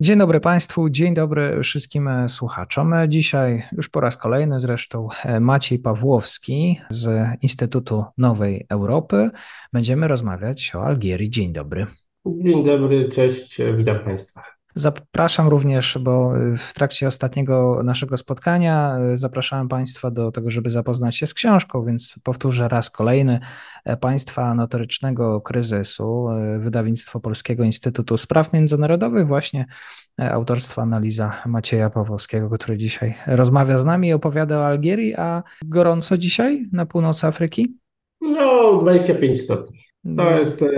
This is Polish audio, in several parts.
Dzień dobry Państwu, dzień dobry wszystkim e, słuchaczom. Dzisiaj już po raz kolejny zresztą e, Maciej Pawłowski z Instytutu Nowej Europy. Będziemy rozmawiać o Algierii. Dzień dobry. Dzień dobry, cześć, witam Państwa. Zapraszam również, bo w trakcie ostatniego naszego spotkania e, zapraszałem Państwa do tego, żeby zapoznać się z książką, więc powtórzę raz kolejny. E, Państwa notorycznego kryzysu, e, wydawnictwo Polskiego Instytutu Spraw Międzynarodowych, właśnie autorstwa analiza Macieja Pawłowskiego, który dzisiaj rozmawia z nami i opowiada o Algierii, a gorąco dzisiaj na północy Afryki? No, 25 stopni. To no. jest, e,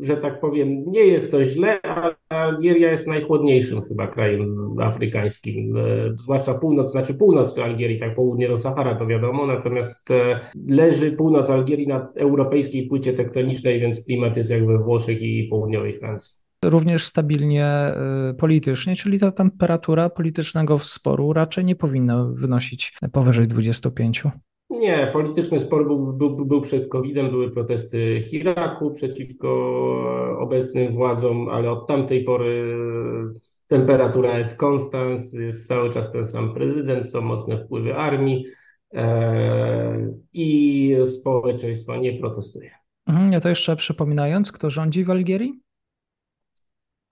że tak powiem, nie jest to źle, ale Algieria jest najchłodniejszym chyba krajem afrykańskim, e, zwłaszcza północ, znaczy północ to Algierii, tak południe do Sahara to wiadomo, natomiast e, leży północ Algierii na europejskiej płycie tektonicznej, więc klimat jest jak we Włoszech i południowej Francji również stabilnie politycznie, czyli ta temperatura politycznego sporu raczej nie powinna wynosić powyżej 25. Nie, polityczny spor był, był, był przed COVID-em, były protesty Iraku przeciwko obecnym władzom, ale od tamtej pory temperatura jest konstans, jest cały czas ten sam prezydent, są mocne wpływy armii e, i społeczeństwo nie protestuje. Mhm, ja to jeszcze przypominając, kto rządzi w Algierii?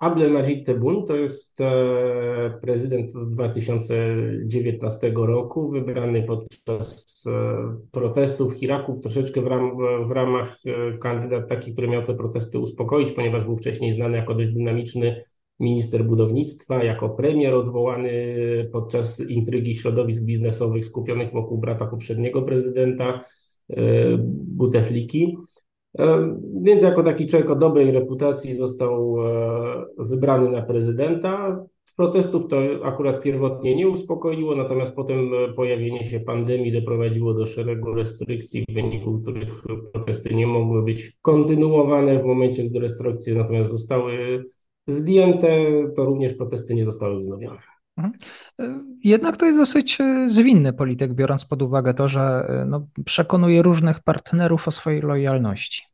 Abdelmajid Tebboune to jest e, prezydent 2019 roku, wybrany podczas e, protestów w Iraku, troszeczkę w, ram, w ramach e, kandydat taki, który miał te protesty uspokoić, ponieważ był wcześniej znany jako dość dynamiczny minister budownictwa, jako premier odwołany podczas intrygi środowisk biznesowych skupionych wokół brata poprzedniego prezydenta Butefliki. E, więc jako taki człowiek o dobrej reputacji został e, wybrany na prezydenta. Protestów to akurat pierwotnie nie uspokoiło, natomiast potem e, pojawienie się pandemii doprowadziło do szeregu restrykcji, w wyniku których protesty nie mogły być kontynuowane. W momencie, gdy restrykcje natomiast zostały zdjęte, to również protesty nie zostały wznowione. Mhm. Jednak to jest dosyć zwinny polityk, biorąc pod uwagę to, że no, przekonuje różnych partnerów o swojej lojalności.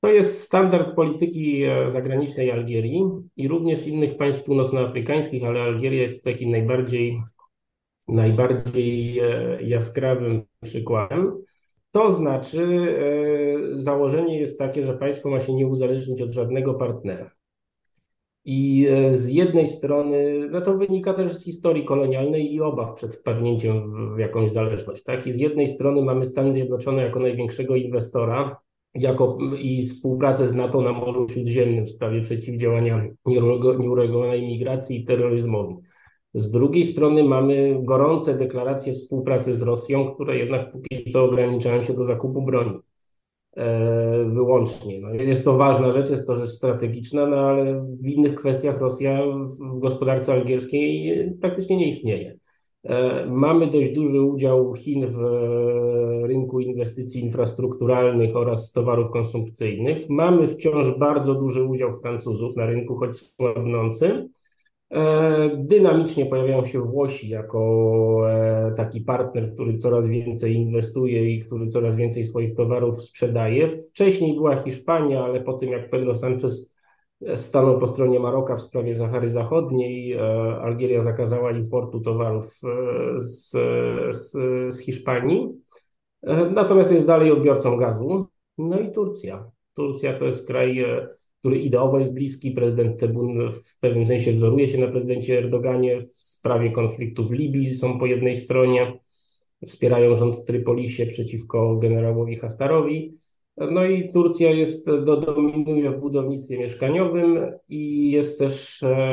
To jest standard polityki e, zagranicznej Algierii i również innych państw północnoafrykańskich, ale Algieria jest takim najbardziej, najbardziej e, jaskrawym przykładem. To znaczy, e, założenie jest takie, że państwo ma się nie uzależnić od żadnego partnera. I z jednej strony, no to wynika też z historii kolonialnej i obaw przed wpadnięciem w jakąś zależność. Tak? I z jednej strony mamy Stany Zjednoczone jako największego inwestora, jako i współpracę z NATO na Morzu Śródziemnym w sprawie przeciwdziałania nieuregulowanej migracji i terroryzmowi. Z drugiej strony mamy gorące deklaracje współpracy z Rosją, które jednak póki co ograniczają się do zakupu broni e, wyłącznie. No, jest to ważna rzecz, jest to rzecz strategiczna, no ale w innych kwestiach Rosja w gospodarce algierskiej praktycznie nie istnieje. E, mamy dość duży udział Chin w e, rynku inwestycji infrastrukturalnych oraz towarów konsumpcyjnych. Mamy wciąż bardzo duży udział Francuzów na rynku, choć słabnący. E, dynamicznie pojawiają się Włosi jako taki partner, który coraz więcej inwestuje i który coraz więcej swoich towarów sprzedaje. Wcześniej była Hiszpania, ale po tym jak Pedro Sanchez stanął po stronie Maroka w sprawie Zachary Zachodniej. E, Algieria zakazała importu towarów e, z, z, z Hiszpanii, e, natomiast jest dalej odbiorcą gazu. No i Turcja. Turcja to jest kraj, który ideowo jest bliski. Prezydent Tebun w pewnym sensie wzoruje się na prezydencie Erdoganie w sprawie konfliktu w Libii. Są po jednej stronie, wspierają rząd w Trypolisie przeciwko generałowi Haftarowi. No i Turcja jest, do, dominuje w budownictwie mieszkaniowym i jest też e,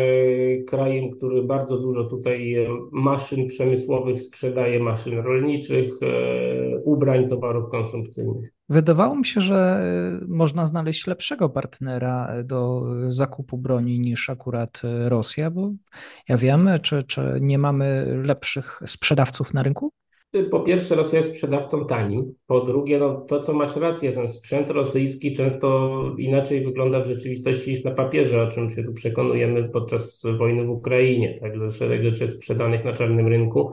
krajem, który bardzo dużo tutaj maszyn przemysłowych sprzedaje, maszyn rolniczych, e, ubrań, towarów konsumpcyjnych. Wydawało mi się, że y, można znaleźć lepszego partnera do zakupu broni niż akurat y, Rosja, bo ja wiem, czy, czy nie mamy lepszych sprzedawców na rynku? Po pierwsze, Rosja jest sprzedawcą tani. Po drugie, no to co masz rację, ten sprzęt rosyjski często inaczej wygląda w rzeczywistości niż na papierze, o czym się tu przekonujemy podczas wojny w Ukrainie. Także szereg rzeczy sprzedanych na czarnym rynku.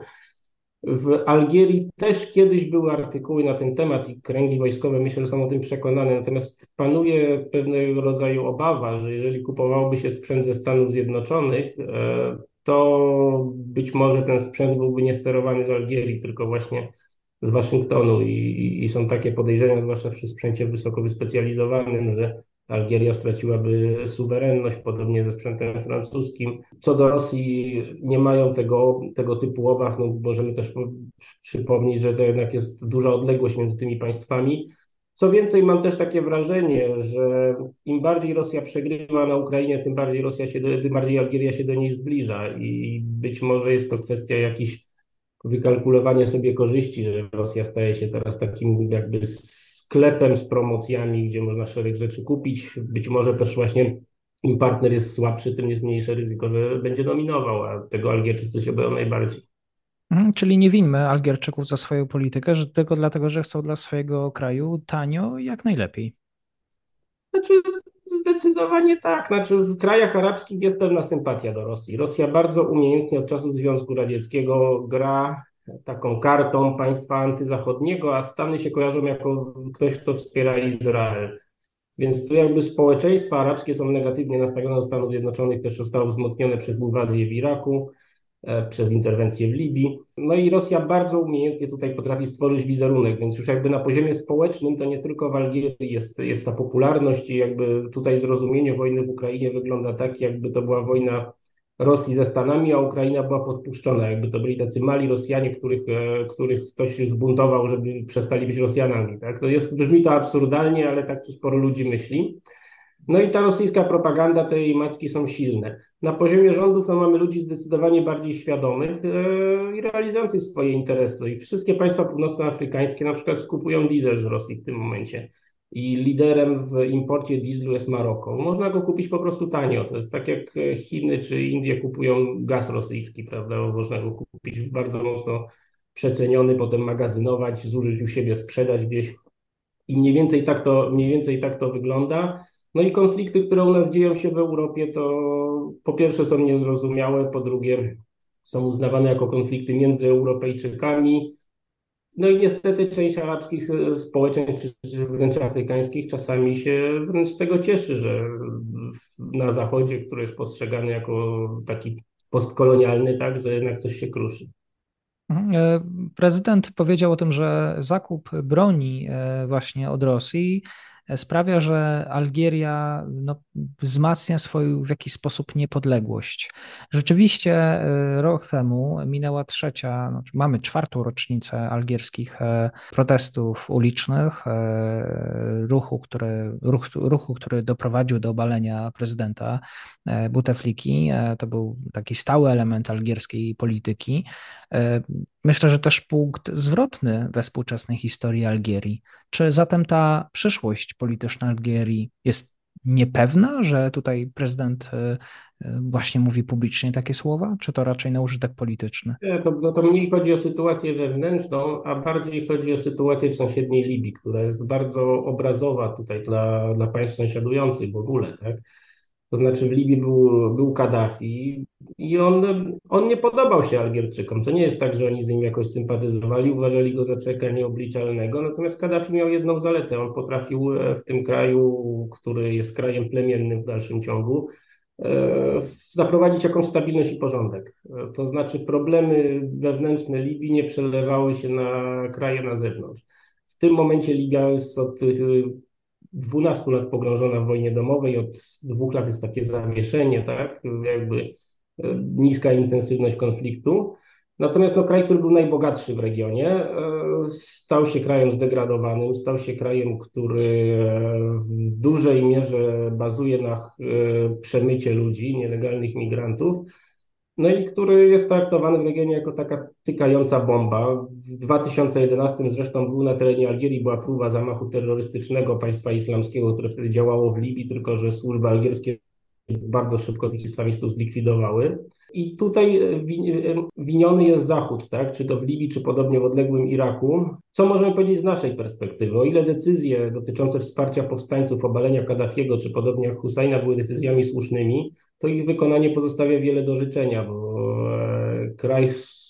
W Algierii też kiedyś były artykuły na ten temat i kręgi wojskowe myślę, że są o tym przekonane. Natomiast panuje pewnego rodzaju obawa, że jeżeli kupowałoby się sprzęt ze Stanów Zjednoczonych, e, to być może ten sprzęt byłby nie sterowany z Algierii, tylko właśnie z Waszyngtonu i, i są takie podejrzenia, zwłaszcza przy sprzęcie wysoko wyspecjalizowanym, że Algieria straciłaby suwerenność, podobnie ze sprzętem francuskim. Co do Rosji, nie mają tego, tego typu obaw. No, możemy też przypomnieć, że to jednak jest duża odległość między tymi państwami. Co więcej, mam też takie wrażenie, że im bardziej Rosja przegrywa na Ukrainie, tym bardziej Rosja się, tym bardziej Algieria się do niej zbliża i być może jest to kwestia jakichś wykalkulowania sobie korzyści, że Rosja staje się teraz takim jakby sklepem z promocjami, gdzie można szereg rzeczy kupić. Być może też właśnie im partner jest słabszy, tym jest mniejsze ryzyko, że będzie dominował, a tego Algierczycy się boją najbardziej. Mhm, czyli nie winmy Algierczyków za swoją politykę, że tylko dlatego, że chcą dla swojego kraju tanio jak najlepiej. Znaczy, zdecydowanie tak. Znaczy, w krajach arabskich jest pewna sympatia do Rosji. Rosja bardzo umiejętnie od czasów Związku Radzieckiego gra taką kartą państwa antyzachodniego, a Stany się kojarzą jako ktoś, kto wspiera Izrael. Więc tu jakby społeczeństwa arabskie są negatywnie nastawione do Stanów Zjednoczonych, też zostało wzmocnione przez inwazję w Iraku. E, przez interwencję w Libii. No i Rosja bardzo umiejętnie tutaj potrafi stworzyć wizerunek, więc już jakby na poziomie społecznym to nie tylko w Algierii jest, jest ta popularność i jakby tutaj zrozumienie wojny w Ukrainie wygląda tak, jakby to była wojna Rosji ze Stanami, a Ukraina była podpuszczona, jakby to byli tacy mali Rosjanie, których, e, których ktoś zbuntował, żeby przestali być Rosjanami. Tak? To jest, brzmi to absurdalnie, ale tak tu sporo ludzi myśli. No i ta rosyjska propaganda, te jej macki są silne. Na poziomie rządów no, mamy ludzi zdecydowanie bardziej świadomych yy, i realizujących swoje interesy. I wszystkie państwa północnoafrykańskie na przykład skupują diesel z Rosji w tym momencie. I liderem w imporcie dieslu jest Maroko. Można go kupić po prostu tanio. To jest tak jak Chiny czy Indie kupują gaz rosyjski, prawda? Można go kupić bardzo mocno przeceniony, potem magazynować, zużyć u siebie, sprzedać gdzieś. I mniej więcej tak to, mniej więcej tak to wygląda. No i konflikty, które u nas dzieją się w Europie, to po pierwsze są niezrozumiałe, po drugie są uznawane jako konflikty między Europejczykami. No i niestety część arabskich społeczeństw, czy wręcz afrykańskich, czasami się wręcz z tego cieszy, że na Zachodzie, który jest postrzegany jako taki postkolonialny, tak, że jednak coś się kruszy. Mhm. E, prezydent powiedział o tym, że zakup broni e, właśnie od Rosji sprawia, że Algieria no, wzmacnia swoją w jakiś sposób niepodległość. Rzeczywiście e, rok temu minęła trzecia, znaczy mamy czwartą rocznicę algierskich e, protestów ulicznych, e, ruchu, który, ruch, ruchu, który doprowadził do obalenia prezydenta Boutefliki. To był taki stały element algierskiej polityki. Myślę, że też punkt zwrotny we współczesnej historii Algierii. Czy zatem ta przyszłość polityczna Algierii jest niepewna, że tutaj prezydent e, e, właśnie mówi publicznie takie słowa, czy to raczej na użytek polityczny? To, no to mniej chodzi o sytuację wewnętrzną, a bardziej chodzi o sytuację w sąsiedniej Libii, która jest bardzo obrazowa tutaj dla, dla państw sąsiadujących w ogóle, tak? To znaczy w Libii był, był Kaddafi i on, on nie podobał się Algierczykom. To nie jest tak, że oni z nim jakoś sympatyzowali, uważali go za człowieka nieobliczalnego. Natomiast Kaddafi miał jedną zaletę. On potrafił e, w tym kraju, który jest krajem plemiennym w dalszym ciągu, e, zaprowadzić jakąś stabilność i porządek. E, to znaczy problemy wewnętrzne Libii nie przelewały się na kraje na zewnątrz. W tym momencie Libia jest od 12 lat pogrążona w wojnie domowej, od dwóch lat jest takie zawieszenie, tak, jakby e, niska intensywność konfliktu. Natomiast no, kraj, który był najbogatszy w regionie, e, stał się krajem zdegradowanym, stał się krajem, który e, w dużej mierze bazuje na przemycie ludzi, nielegalnych migrantów. No i który jest traktowany w regionie jako taka tykająca bomba. W 2011 zresztą był na terenie Algierii, była próba zamachu terrorystycznego państwa islamskiego, które wtedy działało w Libii, tylko że służby algierskie bardzo szybko tych islamistów zlikwidowały. I tutaj e, e, winiony jest Zachód, tak? czy to w Libii, czy podobnie w odległym Iraku. Co możemy powiedzieć z naszej perspektywy? O ile decyzje dotyczące wsparcia powstańców, obalenia Kaddafiego, czy podobnie jak Husajna były decyzjami słusznymi, to ich wykonanie pozostawia wiele do życzenia, bo e, kraj,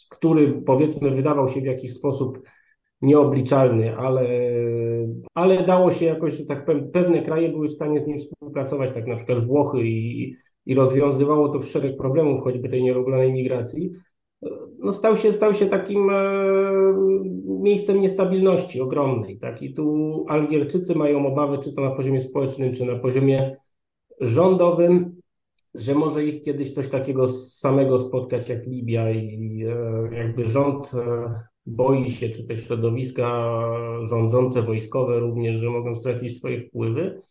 który powiedzmy wydawał się w jakiś sposób nieobliczalny, ale, ale dało się jakoś, że tak powiem, pewne kraje były w stanie z nim współpracować, tak na przykład Włochy i, i rozwiązywało to szereg problemów, choćby tej nieregularnej migracji, no stał się, stał się takim e, miejscem niestabilności ogromnej. Tak? I tu Algierczycy mają obawy, czy to na poziomie społecznym, czy na poziomie rządowym, że może ich kiedyś coś takiego samego spotkać jak Libia i e, jakby rząd e, boi się, czy też środowiska rządzące, wojskowe również, że mogą stracić swoje wpływy.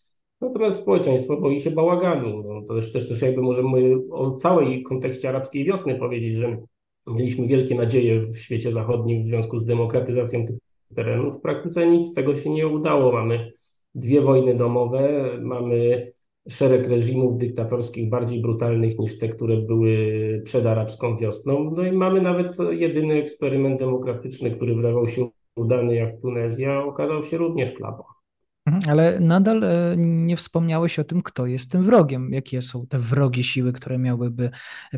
Natomiast społeczeństwo boi się bałaganu. No, to też, też, też jakby możemy o całej kontekście arabskiej wiosny powiedzieć, że mieliśmy wielkie nadzieje w świecie zachodnim w związku z demokratyzacją tych terenów. W praktyce nic z tego się nie udało. Mamy dwie wojny domowe, mamy szereg reżimów dyktatorskich bardziej brutalnych niż te, które były przed arabską wiosną. No i mamy nawet jedyny eksperyment demokratyczny, który wydawał się udany jak Tunezja, okazał się również klapą. Mhm, ale nadal e, nie wspomniałeś o tym, kto jest tym wrogiem. Jakie są te wrogie siły, które miałyby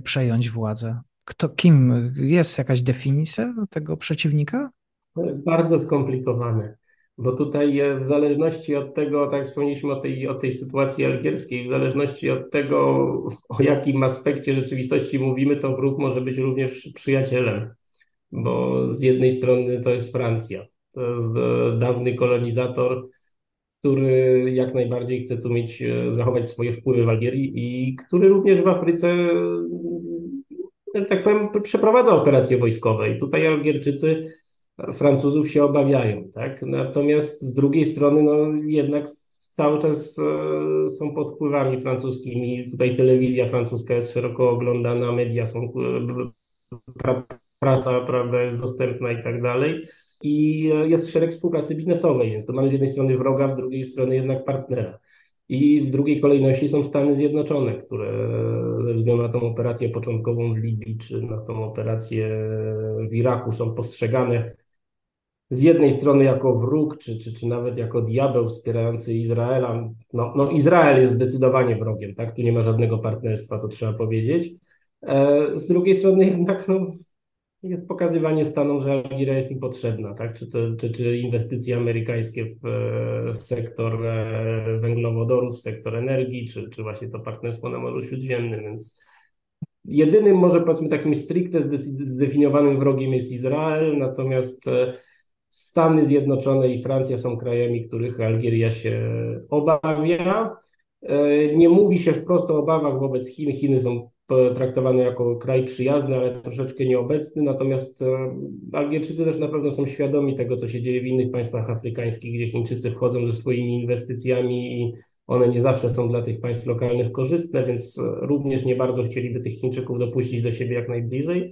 przejąć władzę? Kto, kim jest jakaś definicja tego przeciwnika? To jest bardzo skomplikowane. Bo tutaj e, w zależności od tego, tak jak wspomnieliśmy o tej, o tej sytuacji algierskiej, w zależności od tego, o jakim aspekcie rzeczywistości mówimy, to wróg może być również przyjacielem. Bo z jednej strony to jest Francja, to jest e, dawny kolonizator, który jak najbardziej chce tu mieć, e, zachować swoje wpływy w Algierii i który również w Afryce, że tak powiem, przeprowadza operacje wojskowe. I tutaj Algierczycy Francuzów się obawiają, tak? Natomiast z drugiej strony, no jednak cały czas e, są pod wpływami francuskimi. Tutaj telewizja francuska jest szeroko oglądana, media są, e, prasa prawda, jest dostępna i tak dalej. I e, jest szereg współpracy biznesowej, więc to mamy z jednej strony wroga, z drugiej strony jednak partnera. I w drugiej kolejności są Stany Zjednoczone, które ze względu na tą operację początkową w Libii, czy na tą operację w Iraku są postrzegane z jednej strony jako wróg, czy, czy, czy nawet jako diabeł wspierający Izraela. No, no Izrael jest zdecydowanie wrogiem, tak? Tu nie ma żadnego partnerstwa, to trzeba powiedzieć. E, z drugiej strony jednak no, jest pokazywanie Stanom, że Algiera jest im potrzebna, tak? Czy, to, czy, czy inwestycje amerykańskie w e, sektor e, węglowodorów, w sektor energii, czy, czy właśnie to partnerstwo na Morzu Śródziemnym, więc jedynym może powiedzmy takim stricte zdefiniowanym wrogiem jest Izrael, natomiast Stany Zjednoczone i Francja są krajami, których Algieria się obawia. E, nie mówi się wprost o obawach wobec Chin. Chiny są traktowane jako kraj przyjazny, ale troszeczkę nieobecny. Natomiast e, Algierczycy też na pewno są świadomi tego, co się dzieje w innych państwach afrykańskich, gdzie Chińczycy wchodzą ze swoimi inwestycjami i one nie zawsze są dla tych państw lokalnych korzystne, więc również nie bardzo chcieliby tych Chińczyków dopuścić do siebie jak najbliżej.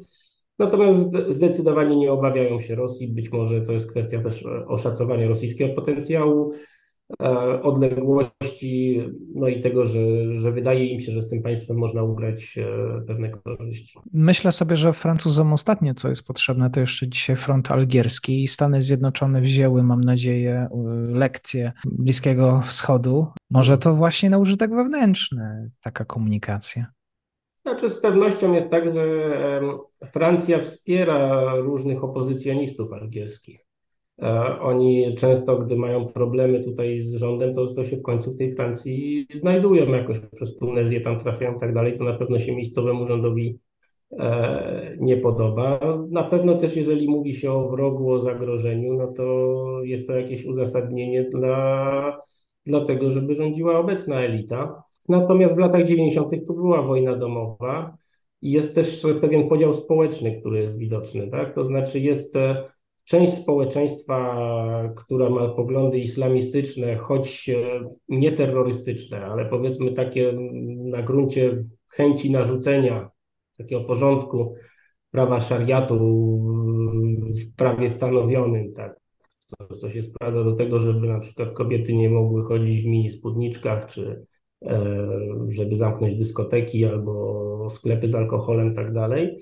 Natomiast zdecydowanie nie obawiają się Rosji. Być może to jest kwestia też e, oszacowania rosyjskiego potencjału, e, odległości, no i tego, że, że wydaje im się, że z tym państwem można ugrać e, pewne korzyści. Myślę sobie, że Francuzom ostatnie, co jest potrzebne, to jeszcze dzisiaj front algierski i Stany Zjednoczone wzięły, mam nadzieję, lekcje Bliskiego Wschodu. Może to właśnie na użytek wewnętrzny taka komunikacja. Znaczy z pewnością jest tak, że Francja wspiera różnych opozycjonistów algierskich. E, oni często, gdy mają problemy tutaj z rządem, to, to się w końcu w tej Francji znajdują jakoś przez Tunezję, tam trafiają i tak dalej. To na pewno się miejscowemu rządowi e, nie podoba. Na pewno też, jeżeli mówi się o wrogu, o zagrożeniu, no to jest to jakieś uzasadnienie dla, dla tego, żeby rządziła obecna elita. Natomiast w latach 90. to była wojna domowa i jest też pewien podział społeczny, który jest widoczny. Tak? To znaczy jest e, część społeczeństwa, która ma poglądy islamistyczne, choć e, nie terrorystyczne, ale powiedzmy takie na gruncie chęci narzucenia takiego porządku prawa szariatu w prawie stanowionym, tak, co, co się sprawdza do tego, żeby na przykład kobiety nie mogły chodzić w mini spódniczkach, czy żeby zamknąć dyskoteki albo sklepy z alkoholem, tak dalej.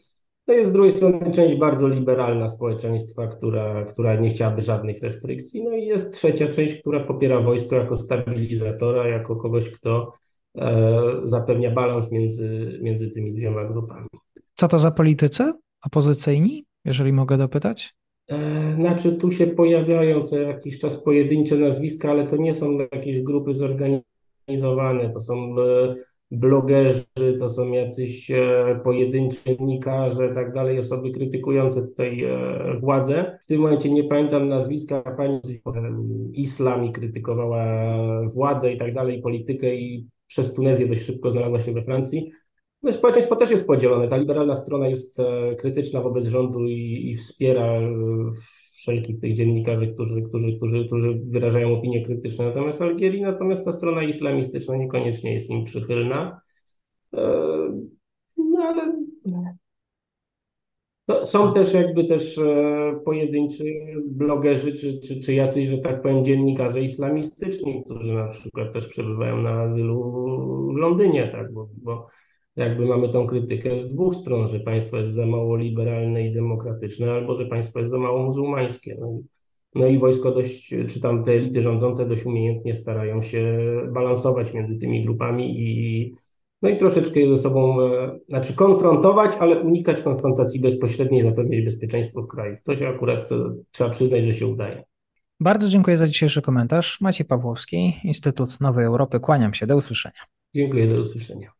To jest z drugiej strony część bardzo liberalna społeczeństwa, która, która nie chciałaby żadnych restrykcji. No i jest trzecia część, która popiera wojsko jako stabilizatora, jako kogoś, kto e, zapewnia balans między, między tymi dwiema grupami. Co to za politycy opozycyjni, jeżeli mogę dopytać? E, znaczy, tu się pojawiają co jakiś czas pojedyncze nazwiska, ale to nie są jakieś grupy zorganizowane, to są e, blogerzy, to są jacyś e, pojedynczy dziennikarze, tak dalej, osoby krytykujące tutaj władzę. W tym momencie nie pamiętam nazwiska, pani islam i krytykowała władzę i tak dalej, politykę i przez Tunezję dość szybko znalazła się we Francji. No, społeczeństwo też jest podzielone. Ta liberalna strona jest e, krytyczna wobec rządu i, i wspiera e, wszelkich tych dziennikarzy, którzy, którzy, którzy, którzy wyrażają opinie krytyczne na temat Algierii, natomiast ta strona islamistyczna niekoniecznie jest im przychylna. E, no ale no, są też jakby też pojedynczy blogerzy, czy, czy, czy jacyś, że tak powiem, dziennikarze islamistyczni, którzy na przykład też przebywają na azylu w Londynie, tak, bo, bo jakby mamy tą krytykę z dwóch stron, że państwo jest za mało liberalne i demokratyczne, albo że państwo jest za mało muzułmańskie. No, no i wojsko dość, czy tam te elity rządzące dość umiejętnie starają się balansować między tymi grupami i no i troszeczkę je ze sobą, e, znaczy konfrontować, ale unikać konfrontacji bezpośredniej, zapewnić bezpieczeństwo w kraju. To się akurat e, trzeba przyznać, że się udaje. Bardzo dziękuję za dzisiejszy komentarz. Maciej Pawłowski, Instytut Nowej Europy. Kłaniam się. Do usłyszenia. Dziękuję, do usłyszenia.